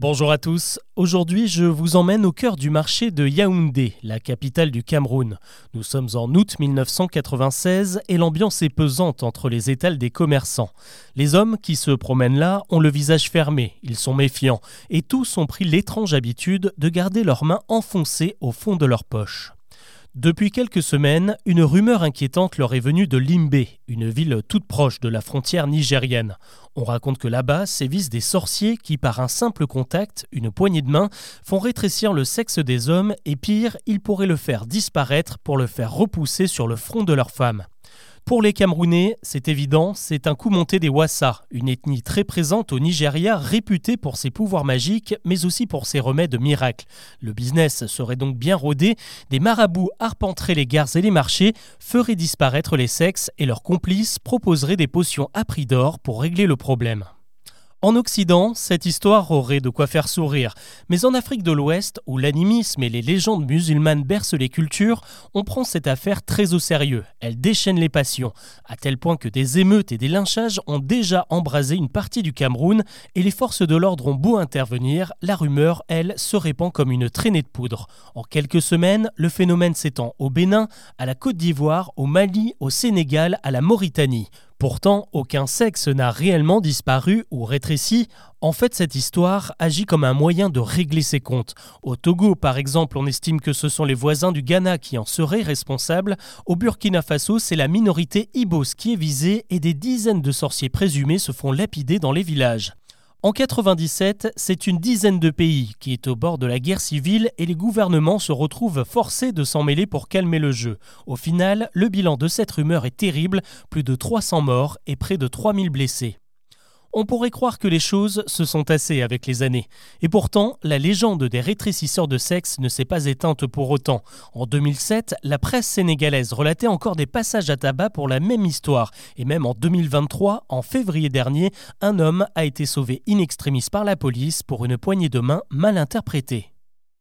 Bonjour à tous, aujourd'hui je vous emmène au cœur du marché de Yaoundé, la capitale du Cameroun. Nous sommes en août 1996 et l'ambiance est pesante entre les étals des commerçants. Les hommes qui se promènent là ont le visage fermé, ils sont méfiants et tous ont pris l'étrange habitude de garder leurs mains enfoncées au fond de leurs poches. Depuis quelques semaines, une rumeur inquiétante leur est venue de Limbe, une ville toute proche de la frontière nigérienne. On raconte que là-bas sévissent des sorciers qui, par un simple contact, une poignée de main, font rétrécir le sexe des hommes et pire, ils pourraient le faire disparaître pour le faire repousser sur le front de leur femme. Pour les Camerounais, c'est évident, c'est un coup monté des Wassa, une ethnie très présente au Nigeria réputée pour ses pouvoirs magiques, mais aussi pour ses remèdes miracles. Le business serait donc bien rodé, des marabouts arpenteraient les gares et les marchés, feraient disparaître les sexes et leurs complices proposeraient des potions à prix d'or pour régler le problème. En Occident, cette histoire aurait de quoi faire sourire, mais en Afrique de l'Ouest, où l'animisme et les légendes musulmanes bercent les cultures, on prend cette affaire très au sérieux. Elle déchaîne les passions, à tel point que des émeutes et des lynchages ont déjà embrasé une partie du Cameroun, et les forces de l'ordre ont beau intervenir, la rumeur, elle, se répand comme une traînée de poudre. En quelques semaines, le phénomène s'étend au Bénin, à la Côte d'Ivoire, au Mali, au Sénégal, à la Mauritanie. Pourtant, aucun sexe n'a réellement disparu ou rétréci. En fait, cette histoire agit comme un moyen de régler ses comptes. Au Togo, par exemple, on estime que ce sont les voisins du Ghana qui en seraient responsables. Au Burkina Faso, c'est la minorité Ibos qui est visée et des dizaines de sorciers présumés se font lapider dans les villages. En 97, c'est une dizaine de pays qui est au bord de la guerre civile et les gouvernements se retrouvent forcés de s'en mêler pour calmer le jeu. Au final, le bilan de cette rumeur est terrible, plus de 300 morts et près de 3000 blessés. On pourrait croire que les choses se sont tassées avec les années. Et pourtant, la légende des rétrécisseurs de sexe ne s'est pas éteinte pour autant. En 2007, la presse sénégalaise relatait encore des passages à tabac pour la même histoire. Et même en 2023, en février dernier, un homme a été sauvé in extremis par la police pour une poignée de main mal interprétée.